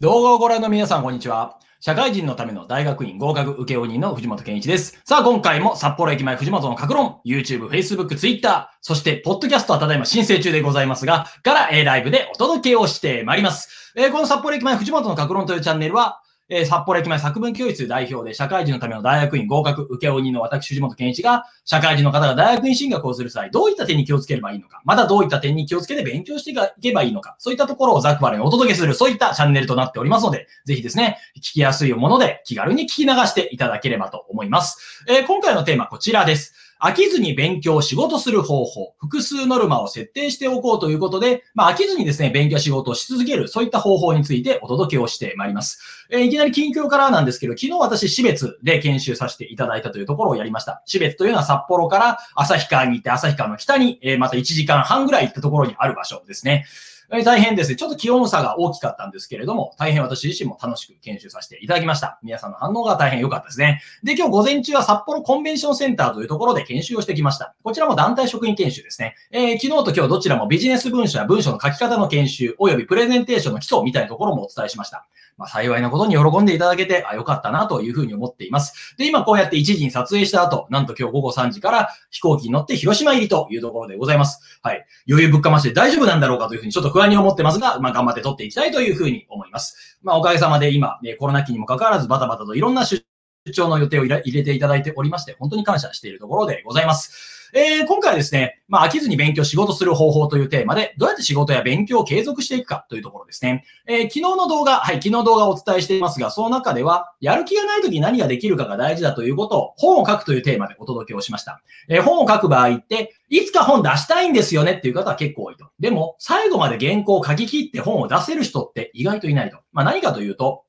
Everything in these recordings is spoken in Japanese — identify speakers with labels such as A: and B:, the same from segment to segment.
A: 動画をご覧の皆さん、こんにちは。社会人のための大学院合格請負人の藤本健一です。さあ、今回も札幌駅前藤本の格論、YouTube、Facebook、Twitter、そして、ポッドキャストはただいま申請中でございますが、から、えー、ライブでお届けをしてまいります。えー、この札幌駅前藤本の格論というチャンネルは、えー、札幌駅前作文教室代表で社会人のための大学院合格受け負人の私、藤本健一が、社会人の方が大学院進学をする際、どういった点に気をつければいいのか、またどういった点に気をつけて勉強していけばいいのか、そういったところをざっくばらにお届けする、そういったチャンネルとなっておりますので、ぜひですね、聞きやすいもので気軽に聞き流していただければと思います。えー、今回のテーマこちらです。飽きずに勉強、仕事する方法、複数ノルマを設定しておこうということで、まあ、飽きずにですね、勉強、仕事をし続ける、そういった方法についてお届けをしてまいります。えー、いきなり近況からなんですけど、昨日私、死別で研修させていただいたというところをやりました。死別というのは札幌から旭川に行って、旭川の北に、えー、また1時間半ぐらい行ったところにある場所ですね。え大変ですね。ちょっと気温差が大きかったんですけれども、大変私自身も楽しく研修させていただきました。皆さんの反応が大変良かったですね。で、今日午前中は札幌コンベンションセンターというところで研修をしてきました。こちらも団体職員研修ですね。えー、昨日と今日どちらもビジネス文書や文書の書き方の研修、及びプレゼンテーションの基礎みたいなところもお伝えしました。まあ、幸いなことに喜んでいただけて、あ、よかったなというふうに思っています。で、今こうやって1時に撮影した後、なんと今日午後3時から飛行機に乗って広島入りというところでございます。はい。余裕ぶっかまして大丈夫なんだろうかというふうにちょっと不安に思ってますが、まあ、頑張って取っていきたいというふうに思います。まあ、おかげさまで今、コロナ期にもかかわらずバタバタといろんな出張の予定を入れていただいておりまして、本当に感謝しているところでございます。えー、今回はですね、まあ、飽きずに勉強、仕事する方法というテーマで、どうやって仕事や勉強を継続していくかというところですね。えー、昨日の動画、はい、昨日動画をお伝えしていますが、その中では、やる気がない時に何ができるかが大事だということを、本を書くというテーマでお届けをしました。えー、本を書く場合って、いつか本出したいんですよねっていう方は結構多いと。でも、最後まで原稿を書き切って本を出せる人って意外といないと。まあ、何かというと、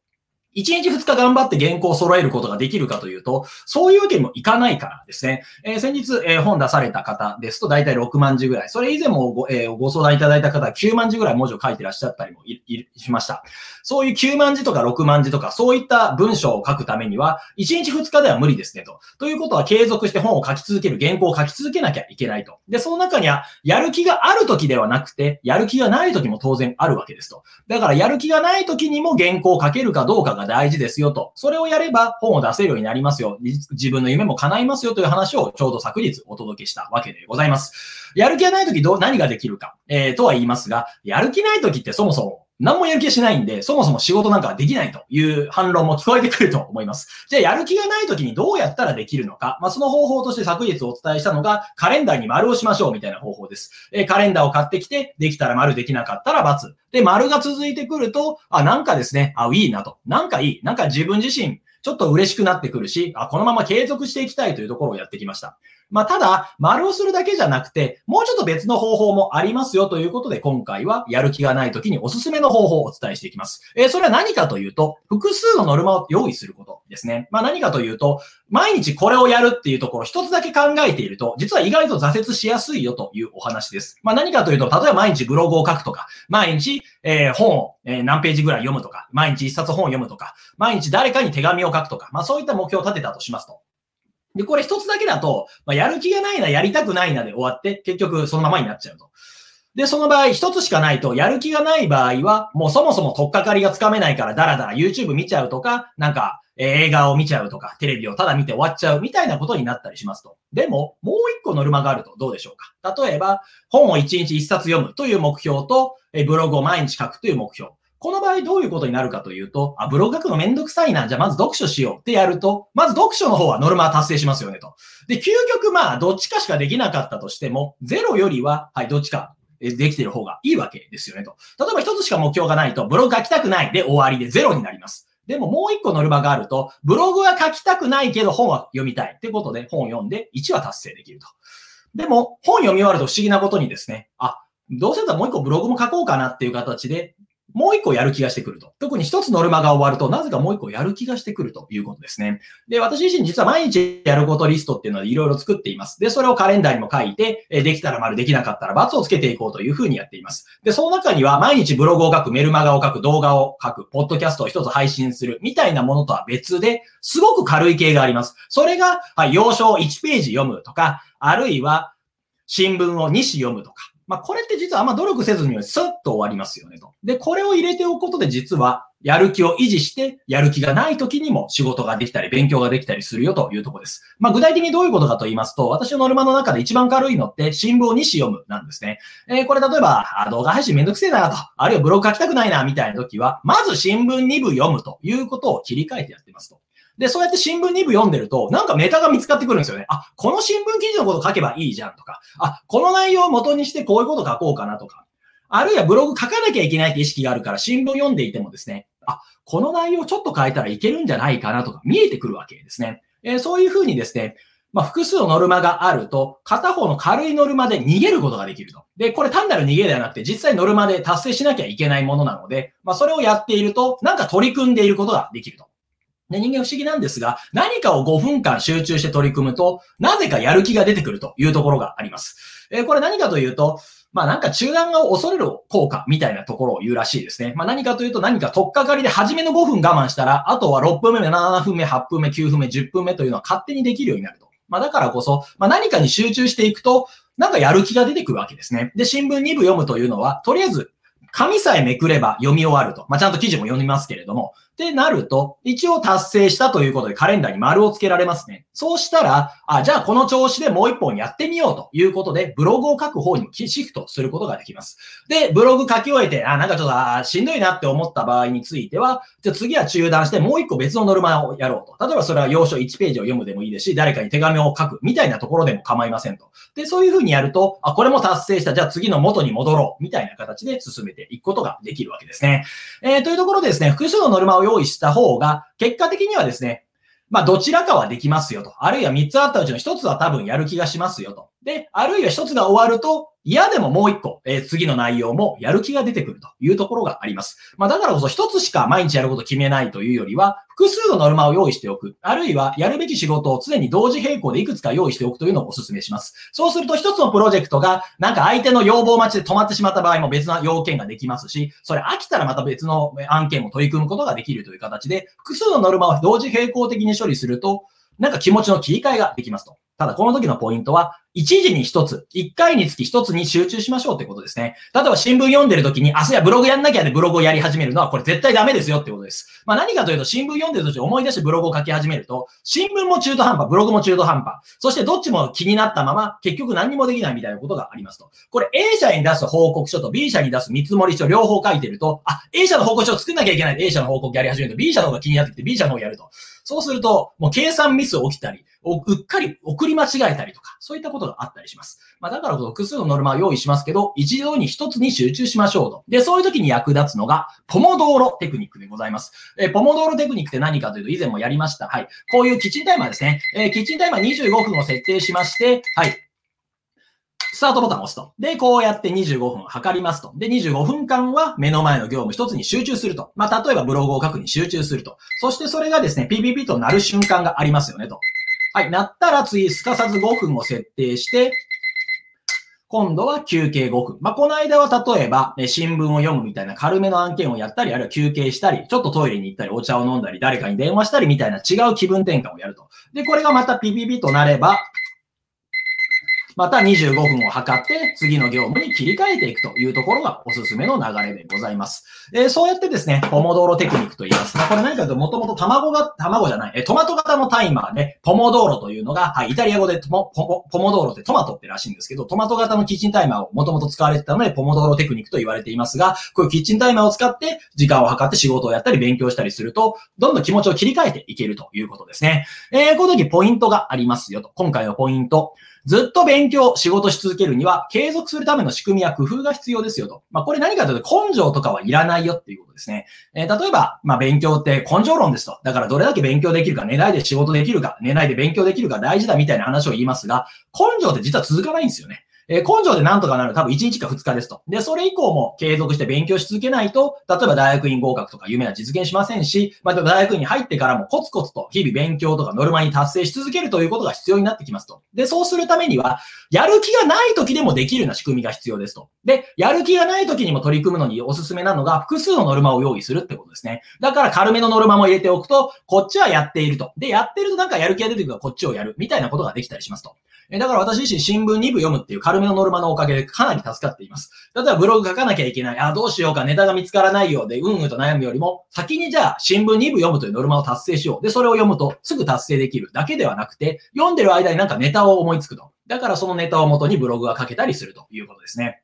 A: 1日2日頑張って原稿を揃えることができるかというと、そういうわけにもいかないからですね。えー、先日、えー、本出された方ですと、だいたい6万字ぐらい。それ以前もご,、えー、ご相談いただいた方は9万字ぐらい文字を書いてらっしゃったりもしました。そういう9万字とか6万字とか、そういった文章を書くためには、1日2日では無理ですねと。ということは、継続して本を書き続ける、原稿を書き続けなきゃいけないと。で、その中には、やる気がある時ではなくて、やる気がない時も当然あるわけですと。だから、やる気がない時にも原稿を書けるかどうかが大事ですよと。それをやれば本を出せるようになりますよ。自分の夢も叶いますよという話をちょうど昨日お届けしたわけでございます。やる気がない時どう、何ができるか、えー、とは言いますが、やる気ない時ってそもそも何もやる気しないんで、そもそも仕事なんかできないという反論も聞こえてくると思います。じゃあ、やる気がない時にどうやったらできるのか。まあ、その方法として昨日お伝えしたのが、カレンダーに丸をしましょうみたいな方法です。えー、カレンダーを買ってきて、できたら丸、できなかったら×。で、丸が続いてくると、あ、なんかですね、あ、いいなと。なんかいい。なんか自分自身、ちょっと嬉しくなってくるし、あ、このまま継続していきたいというところをやってきました。まあ、ただ、丸をするだけじゃなくて、もうちょっと別の方法もありますよということで、今回はやる気がない時におすすめの方法をお伝えしていきます。えー、それは何かというと、複数のノルマを用意することですね。まあ、何かというと、毎日これをやるっていうところ一つだけ考えていると、実は意外と挫折しやすいよというお話です。まあ、何かというと、例えば毎日ブログを書くとか、毎日、えー、本を、えー、何ページぐらい読むとか、毎日一冊本を読むとか、毎日誰かに手紙を書くとか、まあ、そういった目標を立てたとしますと。で、これ一つだけだと、まあ、やる気がないな、やりたくないなで終わって、結局そのままになっちゃうと。で、その場合、一つしかないと、やる気がない場合は、もうそもそも取っかかりがつかめないから、だらだら YouTube 見ちゃうとか、なんか、映画を見ちゃうとか、テレビをただ見て終わっちゃうみたいなことになったりしますと。でも、もう一個ノルマがあるとどうでしょうか。例えば、本を一日一冊読むという目標と、ブログを毎日書くという目標。この場合どういうことになるかというと、あ、ブログ書くのめんどくさいな。じゃあまず読書しようってやると、まず読書の方はノルマ達成しますよねと。で、究極まあ、どっちかしかできなかったとしても、ゼロよりは、はい、どっちかできてる方がいいわけですよねと。例えば一つしか目標がないと、ブログ書きたくないで終わりでゼロになります。でももう一個ノルマがあると、ブログは書きたくないけど本は読みたいってことで本を読んで1は達成できると。でも本読み終わると不思議なことにですね、あ、どうせだったらもう一個ブログも書こうかなっていう形で、もう一個やる気がしてくると。特に一つノルマが終わると、なぜかもう一個やる気がしてくるということですね。で、私自身実は毎日やることリストっていうのはいろいろ作っています。で、それをカレンダーにも書いて、できたら丸、できなかったら×をつけていこうというふうにやっています。で、その中には毎日ブログを書く、メルマガを書く、動画を書く、ポッドキャストを一つ配信するみたいなものとは別で、すごく軽い系があります。それが、はい、要所を1ページ読むとか、あるいは新聞を2紙読むとか、まあ、これって実はあんま努力せずにスッと終わりますよねと。で、これを入れておくことで実は、やる気を維持して、やる気がない時にも仕事ができたり、勉強ができたりするよというところです。まあ、具体的にどういうことかと言いますと、私のノルマの中で一番軽いのって新聞を2紙読むなんですね。えー、これ例えば、動画配信めんどくせえなと、あるいはブログ書きたくないなみたいな時は、まず新聞2部読むということを切り替えてやってますと。で、そうやって新聞2部読んでると、なんかネタが見つかってくるんですよね。あ、この新聞記事のこと書けばいいじゃんとか、あ、この内容を元にしてこういうこと書こうかなとか、あるいはブログ書かなきゃいけないって意識があるから新聞読んでいてもですね、あ、この内容ちょっと変えたらいけるんじゃないかなとか見えてくるわけですね。えー、そういうふうにですね、まあ、複数のノルマがあると、片方の軽いノルマで逃げることができると。で、これ単なる逃げではなくて、実際ノルマで達成しなきゃいけないものなので、まあ、それをやっていると、なんか取り組んでいることができると。で、人間不思議なんですが、何かを5分間集中して取り組むと、なぜかやる気が出てくるというところがあります。えー、これ何かというと、まあなんか中断を恐れる効果みたいなところを言うらしいですね。まあ何かというと何か取っかかりで初めの5分我慢したら、あとは6分目、7分目、8分目、9分目、10分目というのは勝手にできるようになると。まあだからこそ、まあ何かに集中していくと、なんかやる気が出てくるわけですね。で、新聞2部読むというのは、とりあえず紙さえめくれば読み終わると。まあ、ちゃんと記事も読みますけれども。ってなると、一応達成したということでカレンダーに丸をつけられますね。そうしたら、あ、じゃあこの調子でもう一本やってみようということで、ブログを書く方にもシフトすることができます。で、ブログ書き終えて、あ、なんかちょっとあしんどいなって思った場合については、じゃ次は中断してもう一個別のノルマをやろうと。例えばそれは要所1ページを読むでもいいですし、誰かに手紙を書くみたいなところでも構いませんと。で、そういうふうにやると、あ、これも達成した。じゃあ次の元に戻ろう。みたいな形で進めていくことができるわけですね。えー、というところでですね、複数のノルマを用意した方が、結果的にはですね、まあ、どちらかはできますよと。あるいは3つあったうちの1つは多分やる気がしますよと。で、あるいは1つが終わると、嫌でももう1個、えー、次の内容もやる気が出てくるというところがあります。まあ、だからこそ1つしか毎日やること決めないというよりは、複数のノルマを用意しておく。あるいは、やるべき仕事を常に同時並行でいくつか用意しておくというのをお勧めします。そうすると1つのプロジェクトが、なんか相手の要望待ちで止まってしまった場合も別の要件ができますし、それ飽きたらまた別の案件も取り組むことができるという形で、複数のノルマを同時並行的に処理すると、なんか気持ちの切り替えができますと。ただ、この時のポイントは、一時に一つ、一回につき一つに集中しましょうってことですね。例えば新聞読んでる時に、明日やブログやんなきゃでブログをやり始めるのは、これ絶対ダメですよってことです。まあ何かというと、新聞読んでる途中思い出してブログを書き始めると、新聞も中途半端、ブログも中途半端、そしてどっちも気になったまま、結局何もできないみたいなことがありますと。これ A 社に出す報告書と B 社に出す見積もり書両方書いてると、あ、A 社の報告書を作んなきゃいけない A 社の報告やり始めると、B 社の方が気になってきて B 社の方やると。そうすると、もう計算ミス起きたり、うっかり送り間違えたりとか、そういったことがあったりします。まあ、だからこそ複数のノルマを用意しますけど、一度に一つに集中しましょうと。で、そういう時に役立つのが、ポモドーロテクニックでございます。え、ポモドーロテクニックって何かというと、以前もやりました。はい。こういうキッチンタイマーですね。えー、キッチンタイマー25分を設定しまして、はい。スタートボタンを押すと。で、こうやって25分測りますと。で、25分間は目の前の業務一つに集中すると。まあ、例えばブログを書くに集中すると。そしてそれがですね、PPP となる瞬間がありますよねと。はい、なったら次、すかさず5分を設定して、今度は休憩5分。まあ、この間は例えば、ね、新聞を読むみたいな軽めの案件をやったり、あるいは休憩したり、ちょっとトイレに行ったり、お茶を飲んだり、誰かに電話したりみたいな違う気分転換をやると。で、これがまたピピピとなれば、また25分を測って次の業務に切り替えていくというところがおすすめの流れでございます。えー、そうやってですね、ポモドーロテクニックと言います。まこれ何かというと、もともと卵が、卵じゃない、えトマト型のタイマーで、ポモドーロというのが、はい、イタリア語でポモポポモドーロってトマトってらしいんですけど、トマト型のキッチンタイマーをもともと使われてたので、ポモドーロテクニックと言われていますが、こういうキッチンタイマーを使って時間を計って仕事をやったり勉強したりすると、どんどん気持ちを切り替えていけるということですね。えー、この時ポイントがありますよと。今回のポイント。ずっと勉強、仕事し続けるには、継続するための仕組みや工夫が必要ですよと。まあ、これ何かというと、根性とかはいらないよっていうことですね。えー、例えば、まあ、勉強って根性論ですと。だからどれだけ勉強できるか、寝ないで仕事できるか、寝ないで勉強できるか大事だみたいな話を言いますが、根性って実は続かないんですよね。え、根性でなんとかなる多分1日か2日ですと。で、それ以降も継続して勉強し続けないと、例えば大学院合格とか夢は実現しませんし、また大学院に入ってからもコツコツと日々勉強とかノルマに達成し続けるということが必要になってきますと。で、そうするためには、やる気がない時でもできるような仕組みが必要ですと。で、やる気がない時にも取り組むのにおすすめなのが、複数のノルマを用意するってことですね。だから軽めのノルマも入れておくと、こっちはやっていると。で、やってるとなんかやる気が出てくるからこっちをやる。みたいなことができたりしますと。えだから私自身新聞2部読むっていう軽めのノルマのおかげでかなり助かっています。例えばブログ書かなきゃいけない。あ、どうしようか、ネタが見つからないようで、うんうんと悩むよりも、先にじゃあ新聞2部読むというノルマを達成しよう。で、それを読むとすぐ達成できるだけではなくて、読んでる間になんかネタを思いつくと。だからそのネタを元にブログが書けたりするということですね。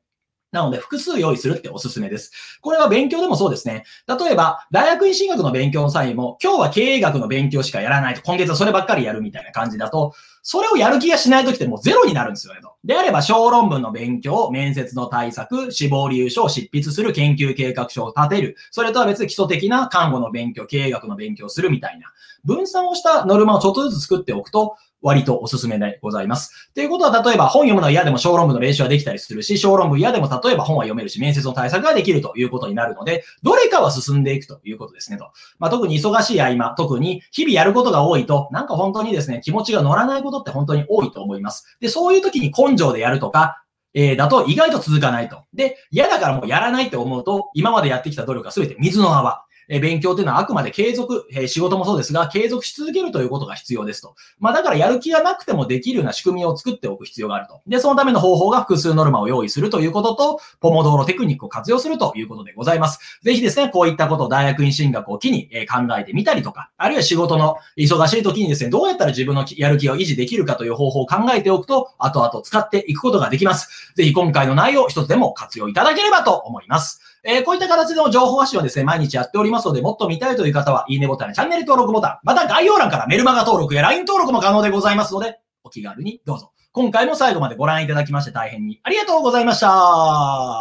A: なので、複数用意するっておすすめです。これは勉強でもそうですね。例えば、大学院進学の勉強の際も、今日は経営学の勉強しかやらないと、今月はそればっかりやるみたいな感じだと、それをやる気がしないときってもうゼロになるんですよねと。であれば、小論文の勉強、面接の対策、死亡理由書を執筆する、研究計画書を立てる。それとは別に基礎的な看護の勉強、経営学の勉強をするみたいな。分散をしたノルマをちょっとずつ作っておくと、割とおすすめでございます。ということは、例えば本読むのは嫌でも小論文の練習はできたりするし、小論文嫌でも例えば本は読めるし、面接の対策ができるということになるので、どれかは進んでいくということですねと。まあ、特に忙しい合間、特に日々やることが多いと、なんか本当にですね、気持ちが乗らないことって本当に多いと思います。で、そういう時に根性でやるとか、えー、だと意外と続かないと。で、嫌だからもうやらないって思うと、今までやってきた努力が全て水の泡。え勉強というのはあくまで継続、え仕事もそうですが、継続し続けるということが必要ですと。まあだからやる気がなくてもできるような仕組みを作っておく必要があると。で、そのための方法が複数ノルマを用意するということと、ポモドーロテクニックを活用するということでございます。ぜひですね、こういったことを大学院進学を機に、え考えてみたりとか、あるいは仕事の忙しい時にですね、どうやったら自分のやる気を維持できるかという方法を考えておくと、後々使っていくことができます。ぜひ今回の内容を一つでも活用いただければと思います。えー、こういった形での情報発信をですね、毎日やっておりますので、もっと見たいという方は、いいねボタンやチャンネル登録ボタン、また概要欄からメルマガ登録や LINE 登録も可能でございますので、お気軽にどうぞ。今回も最後までご覧いただきまして大変にありがとうございました。